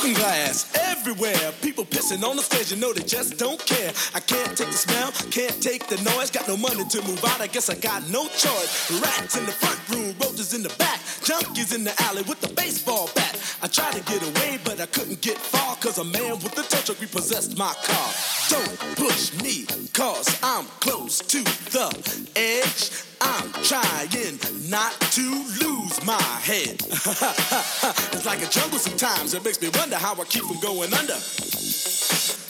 Broken glass everywhere. People pissing on the stage, you know they just don't care. I can't take the smell, can't take the noise. Got no money to move out, I guess I got no choice. Rats in the front room, roaches in the back, junkies in the alley with the baseball bat. I tried to get away, but I couldn't get far, cause a man with a tow truck repossessed my car. Don't push me, cause I'm close to the edge. I'm trying not to lose my head. it's like a jungle sometimes. It makes me wonder how I keep from going under.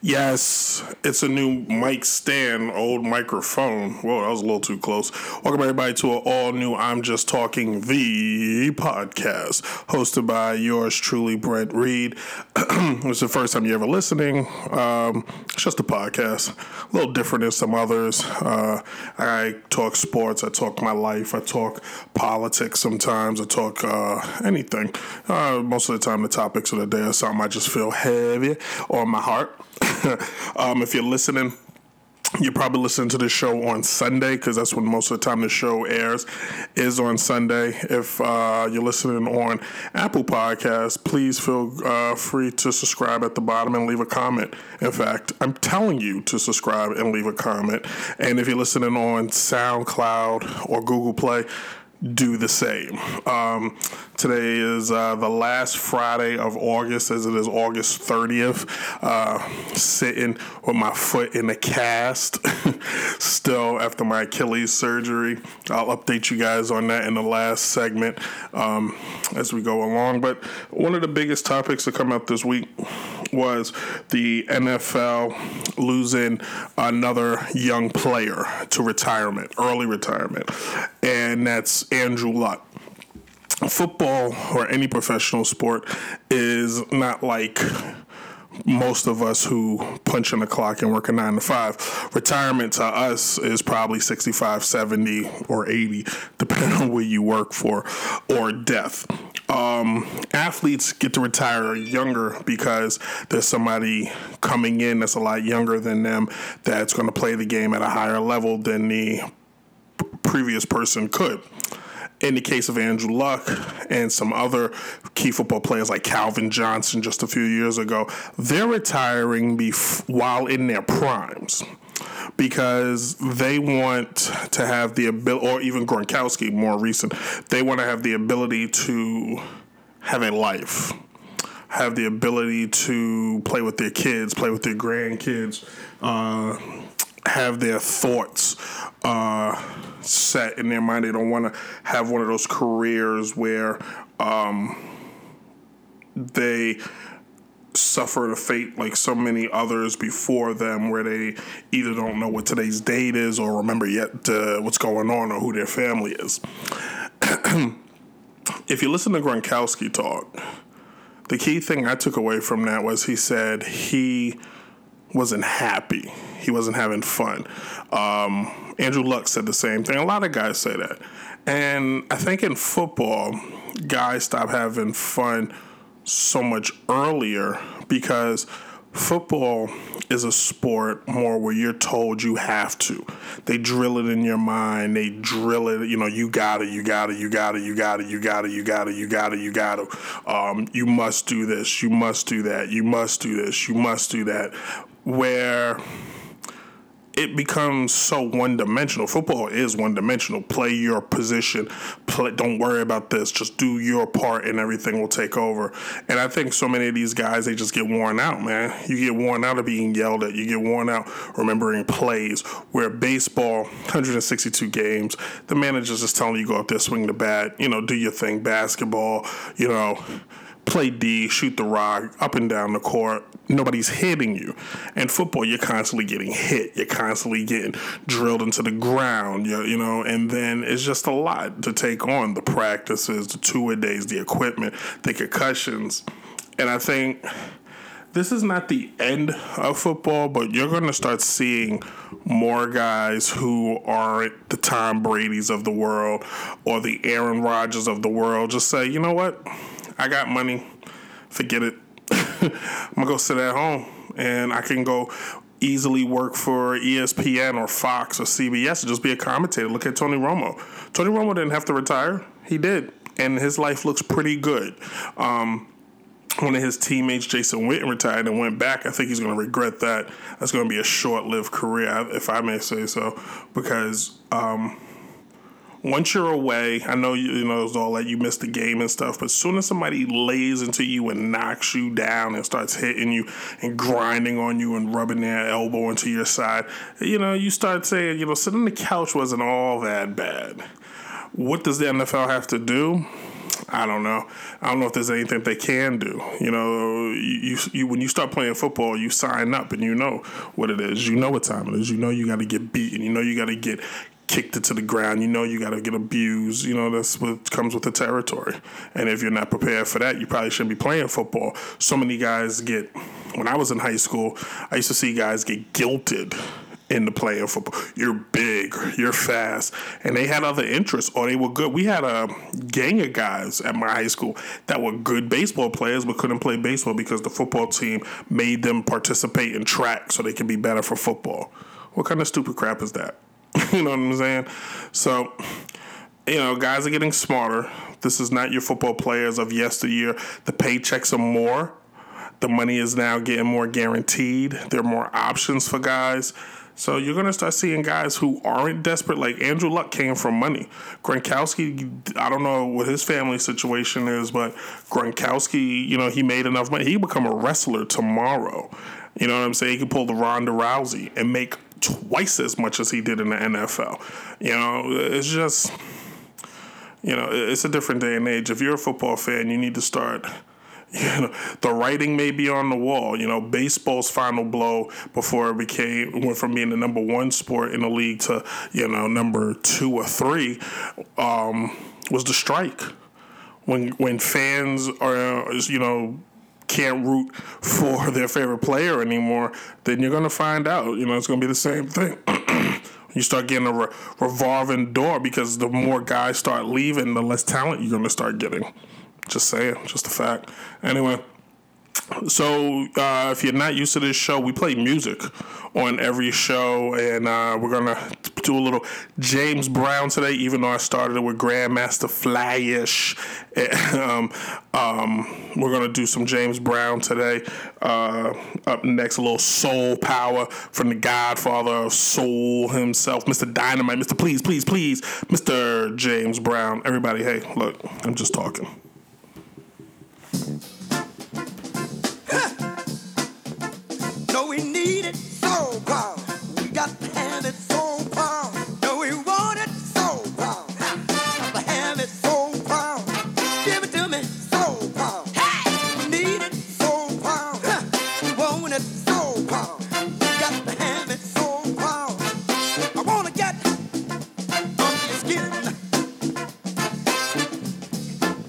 Yes, it's a new mic stand, old microphone. Whoa, that was a little too close. Welcome everybody to an all new I'm Just Talking the podcast, hosted by yours truly, Brent Reed. it's the first time you're ever listening. Um, it's just a podcast, a little different than some others. Uh, I talk sports, I talk my life, I talk politics sometimes, I talk uh, anything. Uh, most of the time, the topics of the day are something I just feel heavy on my heart. um, if you're listening, you're probably listening to the show on Sunday because that's when most of the time the show airs is on Sunday. If uh, you're listening on Apple Podcasts, please feel uh, free to subscribe at the bottom and leave a comment. In fact, I'm telling you to subscribe and leave a comment. And if you're listening on SoundCloud or Google Play, do the same. Um, Today is uh, the last Friday of August, as it is August 30th. Uh, sitting with my foot in a cast, still after my Achilles surgery. I'll update you guys on that in the last segment um, as we go along. But one of the biggest topics to come out this week was the NFL losing another young player to retirement, early retirement, and that's Andrew Luck football or any professional sport is not like most of us who punch in the clock and work a nine to five. Retirement to us is probably 65, 70, or 80, depending on where you work for, or death. Um, athletes get to retire younger because there's somebody coming in that's a lot younger than them that's going to play the game at a higher level than the previous person could in the case of Andrew Luck and some other key football players like Calvin Johnson just a few years ago, they're retiring bef- while in their primes because they want to have the ability, or even Gronkowski, more recent, they want to have the ability to have a life, have the ability to play with their kids, play with their grandkids, uh, have their thoughts uh, set in their mind. They don't want to have one of those careers where um, they suffer the fate like so many others before them, where they either don't know what today's date is or remember yet uh, what's going on or who their family is. if you listen to Gronkowski talk, the key thing I took away from that was he said he wasn't happy. He wasn't having fun. Um, Andrew Luck said the same thing. A lot of guys say that. And I think in football, guys stop having fun so much earlier because football is a sport more where you're told you have to. They drill it in your mind. They drill it, you know, you got it, you got it, you got it, you got it, you got it, you got it, you got it, you got it. Um, you must do this, you must do that, you must do this, you must do that where it becomes so one dimensional. Football is one dimensional. Play your position. Play, don't worry about this. Just do your part, and everything will take over. And I think so many of these guys they just get worn out, man. You get worn out of being yelled at. You get worn out remembering plays. Where baseball, 162 games, the manager's just telling you go up there, swing the bat, you know, do your thing. Basketball, you know play D, shoot the rock up and down the court. Nobody's hitting you. And football, you're constantly getting hit. You're constantly getting drilled into the ground. You, you know, and then it's just a lot to take on the practices, the two a days, the equipment, the concussions, and I think. This is not the end of football, but you're going to start seeing more guys who aren't the Tom Brady's of the world or the Aaron Rodgers of the world just say, you know what? I got money. Forget it. I'm gonna go sit at home and I can go easily work for ESPN or Fox or CBS and just be a commentator. Look at Tony Romo. Tony Romo didn't have to retire. He did. And his life looks pretty good. Um, one of his teammates, Jason Witten, retired and went back. I think he's going to regret that. That's going to be a short lived career, if I may say so, because um, once you're away, I know you, you know it's all that you miss the game and stuff, but as soon as somebody lays into you and knocks you down and starts hitting you and grinding on you and rubbing their elbow into your side, you know, you start saying, you know, sitting on the couch wasn't all that bad. What does the NFL have to do? I don't know. I don't know if there's anything they can do. You know, you, you when you start playing football, you sign up and you know what it is. You know what time it is. You know you got to get beaten. You know you got to get kicked it to the ground, you know you got to get abused. You know that's what comes with the territory. And if you're not prepared for that, you probably shouldn't be playing football. So many guys get. When I was in high school, I used to see guys get guilted into playing football. You're big, you're fast, and they had other interests, or they were good. We had a gang of guys at my high school that were good baseball players, but couldn't play baseball because the football team made them participate in track so they could be better for football. What kind of stupid crap is that? you know what I'm saying? So, you know, guys are getting smarter. This is not your football players of yesteryear. The paychecks are more. The money is now getting more guaranteed. There are more options for guys. So you're gonna start seeing guys who aren't desperate. Like Andrew Luck came from money. Gronkowski, I don't know what his family situation is, but Gronkowski, you know, he made enough money. He become a wrestler tomorrow. You know what I'm saying? He could pull the Ronda Rousey and make twice as much as he did in the NFL. You know, it's just, you know, it's a different day and age. If you're a football fan, you need to start you know, the writing may be on the wall. You know, baseball's final blow before it became went from being the number one sport in the league to you know number two or three um, was the strike. When when fans are you know can't root for their favorite player anymore, then you're gonna find out. You know, it's gonna be the same thing. you start getting a re- revolving door because the more guys start leaving, the less talent you're gonna start getting. Just saying, just a fact. Anyway, so uh, if you're not used to this show, we play music on every show, and uh, we're gonna do a little James Brown today. Even though I started it with Grandmaster Flash, um, um, we're gonna do some James Brown today. Uh, up next, a little Soul Power from the Godfather of Soul himself, Mr. Dynamite, Mr. Please, Please, Please, Mr. James Brown. Everybody, hey, look, I'm just talking. No, we need it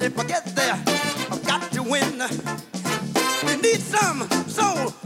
If I get there, I've got to win. We need some soul.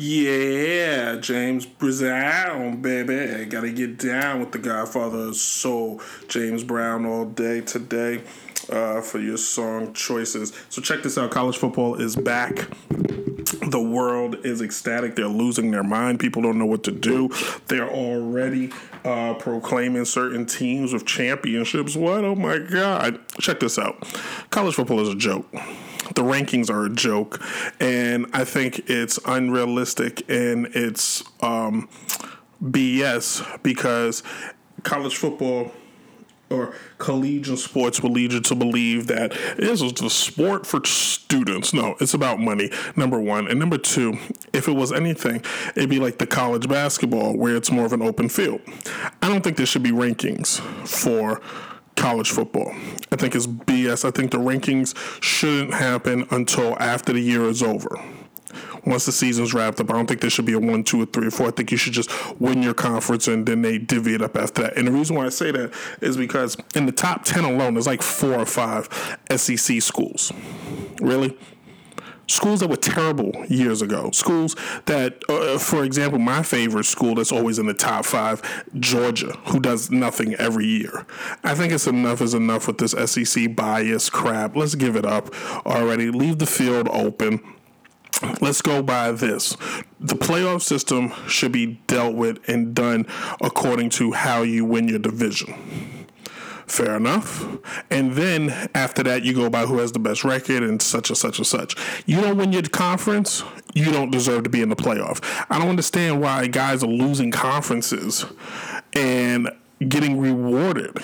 Yeah, James Brown, baby. Gotta get down with the Godfather Soul, James Brown, all day today uh, for your song choices. So check this out. College football is back. the world is ecstatic. They're losing their mind. People don't know what to do. They're already uh, proclaiming certain teams with championships. What? Oh my God. Check this out. College football is a joke. The rankings are a joke. And I think it's unrealistic and it's um, BS because college football or collegiate sports will lead you to believe that this is the sport for students. No, it's about money, number one. And number two, if it was anything, it'd be like the college basketball where it's more of an open field. I don't think there should be rankings for college football. I think it's BS. I think the rankings shouldn't happen until after the year is over once the season's wrapped up. I don't think there should be a one, two, or three, or four. I think you should just win your conference and then they divvy it up after that. And the reason why I say that is because in the top 10 alone, there's like four or five SEC schools. Really? Schools that were terrible years ago. Schools that, uh, for example, my favorite school that's always in the top five, Georgia, who does nothing every year. I think it's enough is enough with this SEC bias crap. Let's give it up already. Leave the field open let's go by this. The playoff system should be dealt with and done according to how you win your division. Fair enough. And then after that, you go by who has the best record and such and such and such. You don't win your conference, you don't deserve to be in the playoff. I don't understand why guys are losing conferences and getting rewarded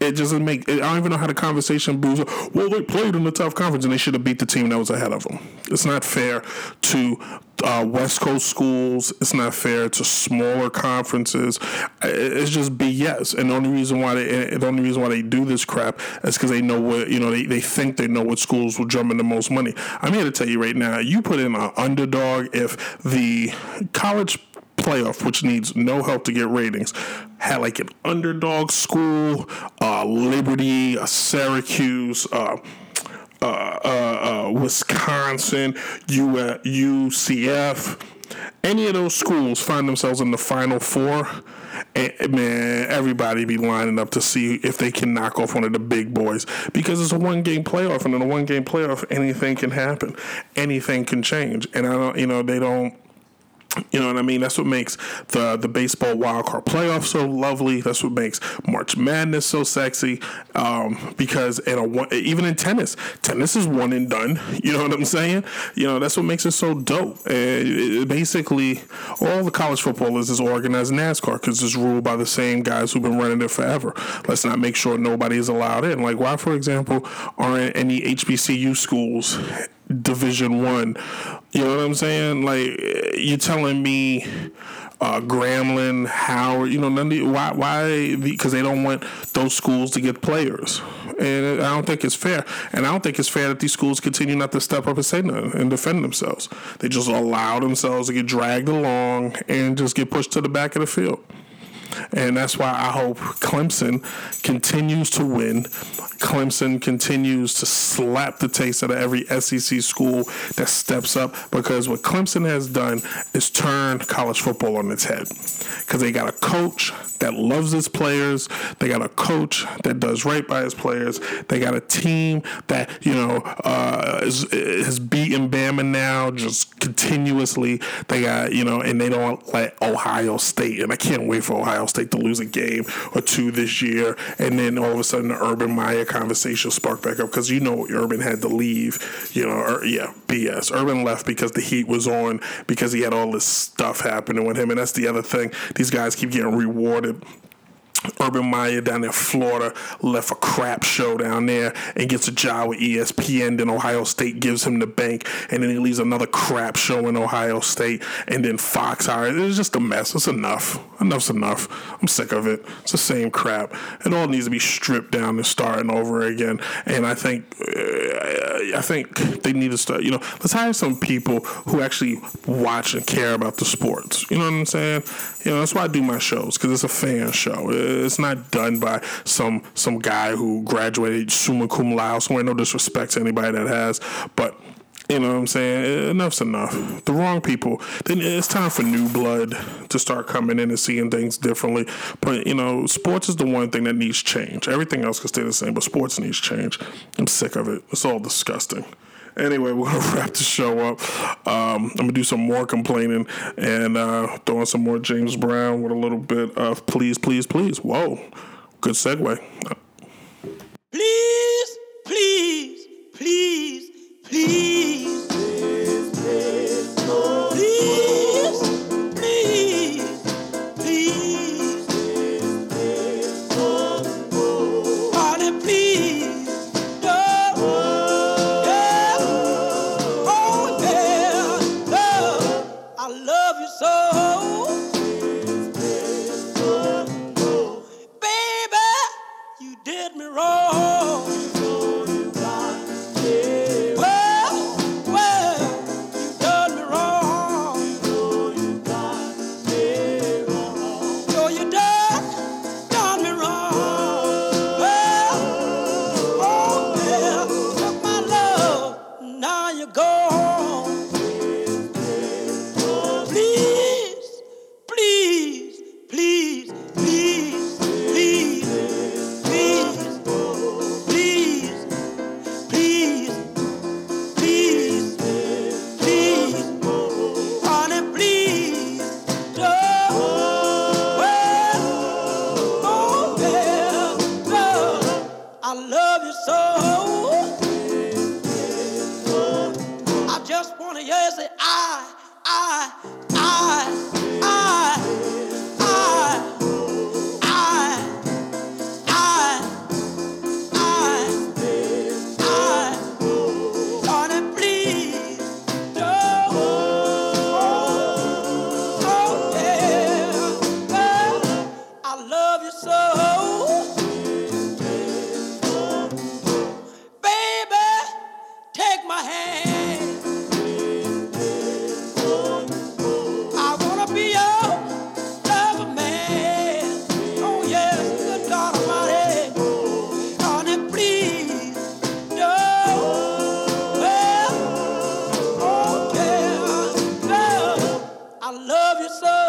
it doesn't make. I don't even know how the conversation moves. Well, they played in the tough conference and they should have beat the team that was ahead of them. It's not fair to uh, West Coast schools. It's not fair to smaller conferences. It's just BS. And the only reason why they the only reason why they do this crap is because they know what you know. They, they think they know what schools will drum in the most money. I'm here to tell you right now. You put in an underdog if the college playoff, which needs no help to get ratings, had like an underdog school, uh, Liberty, uh, Syracuse, uh, uh, uh, uh Wisconsin, UCF. Any of those schools find themselves in the final four, and, man, everybody be lining up to see if they can knock off one of the big boys because it's a one game playoff, and in a one game playoff, anything can happen, anything can change, and I don't, you know, they don't you know what I mean? That's what makes the the baseball wild card playoff so lovely. That's what makes March Madness so sexy. Um, because in a one, even in tennis, tennis is one and done. You know what I'm saying? You know that's what makes it so dope. And it, basically, all the college football is is organized NASCAR because it's ruled by the same guys who've been running it forever. Let's not make sure nobody is allowed in. Like why, for example, aren't any HBCU schools Division One. You know what I'm saying? Like you're telling me uh, Grambling, Howard, you know, none of, why why because they don't want those schools to get players, and I don't think it's fair. And I don't think it's fair that these schools continue not to step up and say nothing and defend themselves. They just allow themselves to get dragged along and just get pushed to the back of the field. And that's why I hope Clemson continues to win. Clemson continues to slap the taste out of every SEC school that steps up because what Clemson has done is turned college football on its head. Because they got a coach that loves his players, they got a coach that does right by his players, they got a team that, you know, uh, is, is beating Bama now just continuously. They got, you know, and they don't let Ohio State, and I can't wait for Ohio State to lose a game or two this year, and then all of a sudden the Urban Meyer conversation sparked back up because you know Urban had to leave. You know, or, yeah, BS. Urban left because the heat was on because he had all this stuff happening with him, and that's the other thing. These guys keep getting rewarded Urban Meyer down in Florida left a crap show down there and gets a job with ESPN. Then Ohio State gives him the bank, and then he leaves another crap show in Ohio State, and then Fox hires. It's just a mess. It's enough. Enough's enough. I'm sick of it. It's the same crap. It all needs to be stripped down and starting over again. And I think, I think they need to start. You know, let's hire some people who actually watch and care about the sports. You know what I'm saying? You know, that's why I do my shows because it's a fan show. Uh, it's not done by some some guy who graduated summa cum laude somewhere. No disrespect to anybody that has, but you know what I'm saying? Eh, enough's enough. The wrong people. Then it's time for new blood to start coming in and seeing things differently. But you know, sports is the one thing that needs change. Everything else can stay the same, but sports needs change. I'm sick of it. It's all disgusting. Anyway, we're gonna wrap the show up. Um, I'm gonna do some more complaining and uh, throwing some more James Brown with a little bit of please, please, please. Whoa, good segue. Please, please, please, please. Please, please,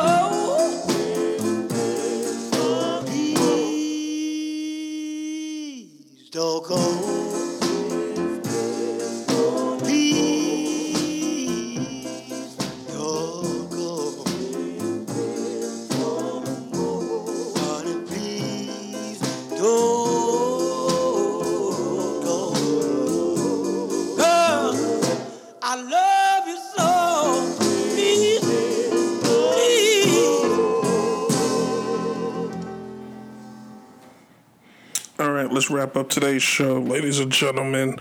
oh. Wrap up today's show, ladies and gentlemen.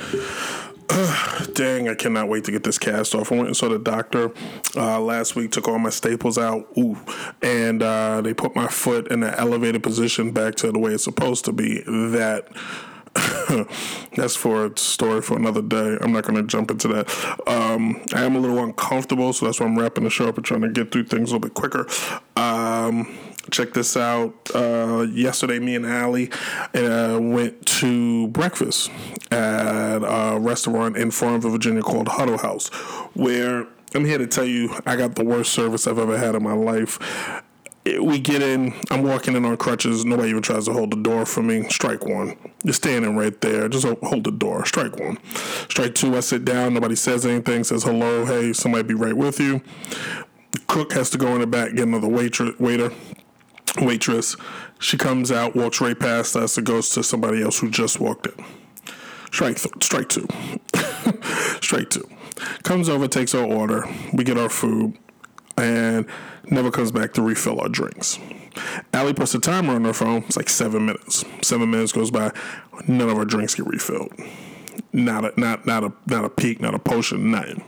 Dang, I cannot wait to get this cast off. I went and saw the doctor uh, last week, took all my staples out, ooh, and uh, they put my foot in an elevated position back to the way it's supposed to be. That that's for a story for another day. I'm not going to jump into that. Um, I am a little uncomfortable, so that's why I'm wrapping the show up and trying to get through things a little bit quicker. Um, check this out. Uh, yesterday, me and Allie uh, went to breakfast at a restaurant in Farmville, Virginia called Huddle House, where I'm here to tell you I got the worst service I've ever had in my life. We get in, I'm walking in on crutches. Nobody even tries to hold the door for me. Strike one. You're standing right there. Just hold the door. Strike one. Strike two, I sit down. Nobody says anything, says hello, hey, somebody be right with you. Cook has to go in the back, get another waitress, waiter waitress. She comes out, walks right past us, and goes to somebody else who just walked in. Strike, th- strike two. strike two. Comes over, takes our order. We get our food, and never comes back to refill our drinks. Allie puts a timer on her phone. It's like seven minutes. Seven minutes goes by. None of our drinks get refilled. Not a not not a not a peak, not a potion, nothing.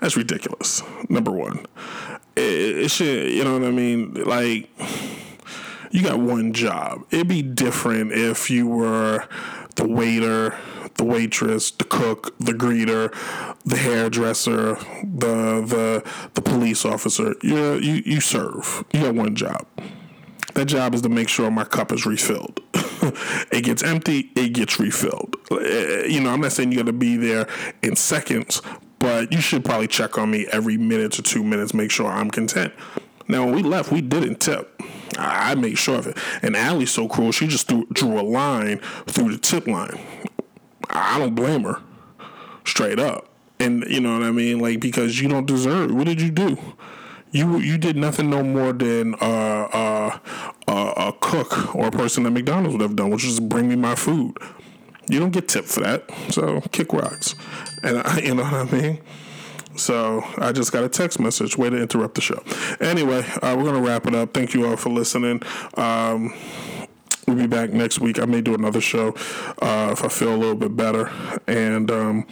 That's ridiculous. Number one, it, it should. You know what I mean? Like you got one job. It'd be different if you were the waiter, the waitress, the cook, the greeter, the hairdresser, the the the police officer. You you you serve. You got one job. That job is to make sure my cup is refilled. it gets empty, it gets refilled. Eh, You know, I'm not saying you got to be there in seconds, but you should probably check on me every minute to two minutes, make sure I'm content. Now, when we left, we didn't tip. I made sure of it. And Allie's so cruel, she just threw, drew a line through the tip line. I don't blame her. Straight up. and you know what I mean, like because you don't deserve. What did you do? You you did nothing no more than uh, uh, uh, a cook or a person at McDonald's would have done, which is bring me my food. You don't get tipped for that, so kick rocks, and I, you know what I mean. So I just got a text message. Way to interrupt the show. Anyway, uh, we're gonna wrap it up. Thank you all for listening. Um, we'll be back next week. I may do another show uh, if I feel a little bit better. And um,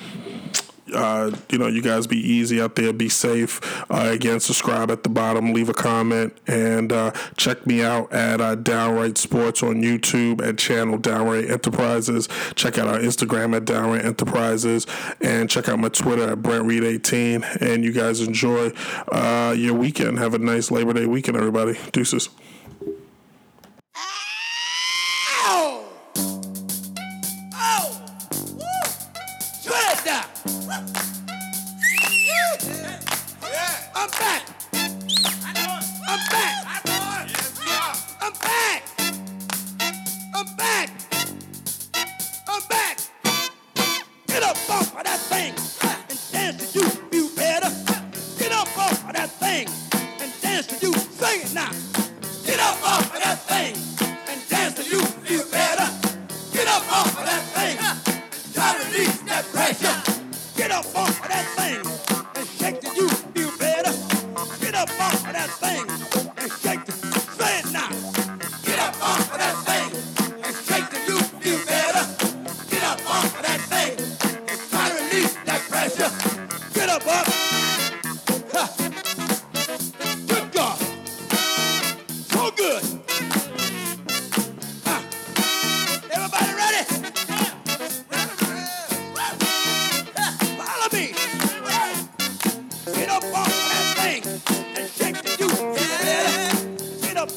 uh, you know, you guys be easy out there, be safe. Uh, again, subscribe at the bottom, leave a comment, and uh, check me out at uh, Downright Sports on YouTube at channel Downright Enterprises. Check out our Instagram at Downright Enterprises, and check out my Twitter at Brent Reed 18. And you guys enjoy uh, your weekend. Have a nice Labor Day weekend, everybody. Deuces.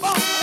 Get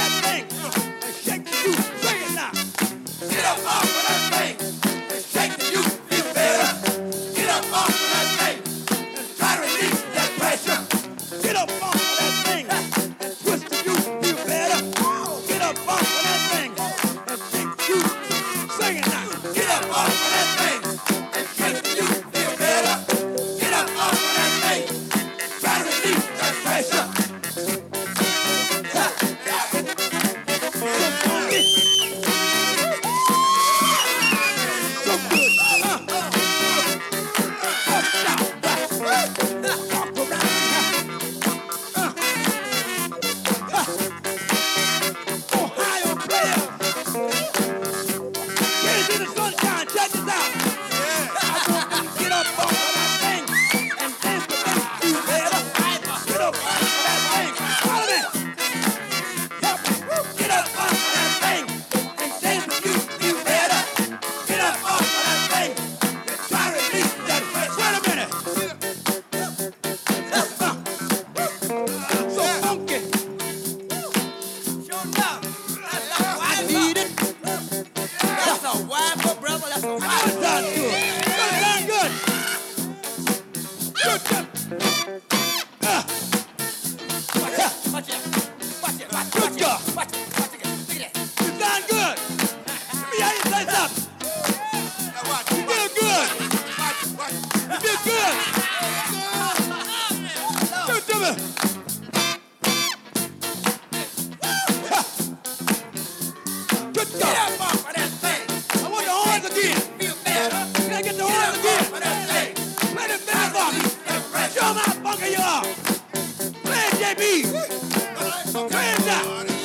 Show 'em how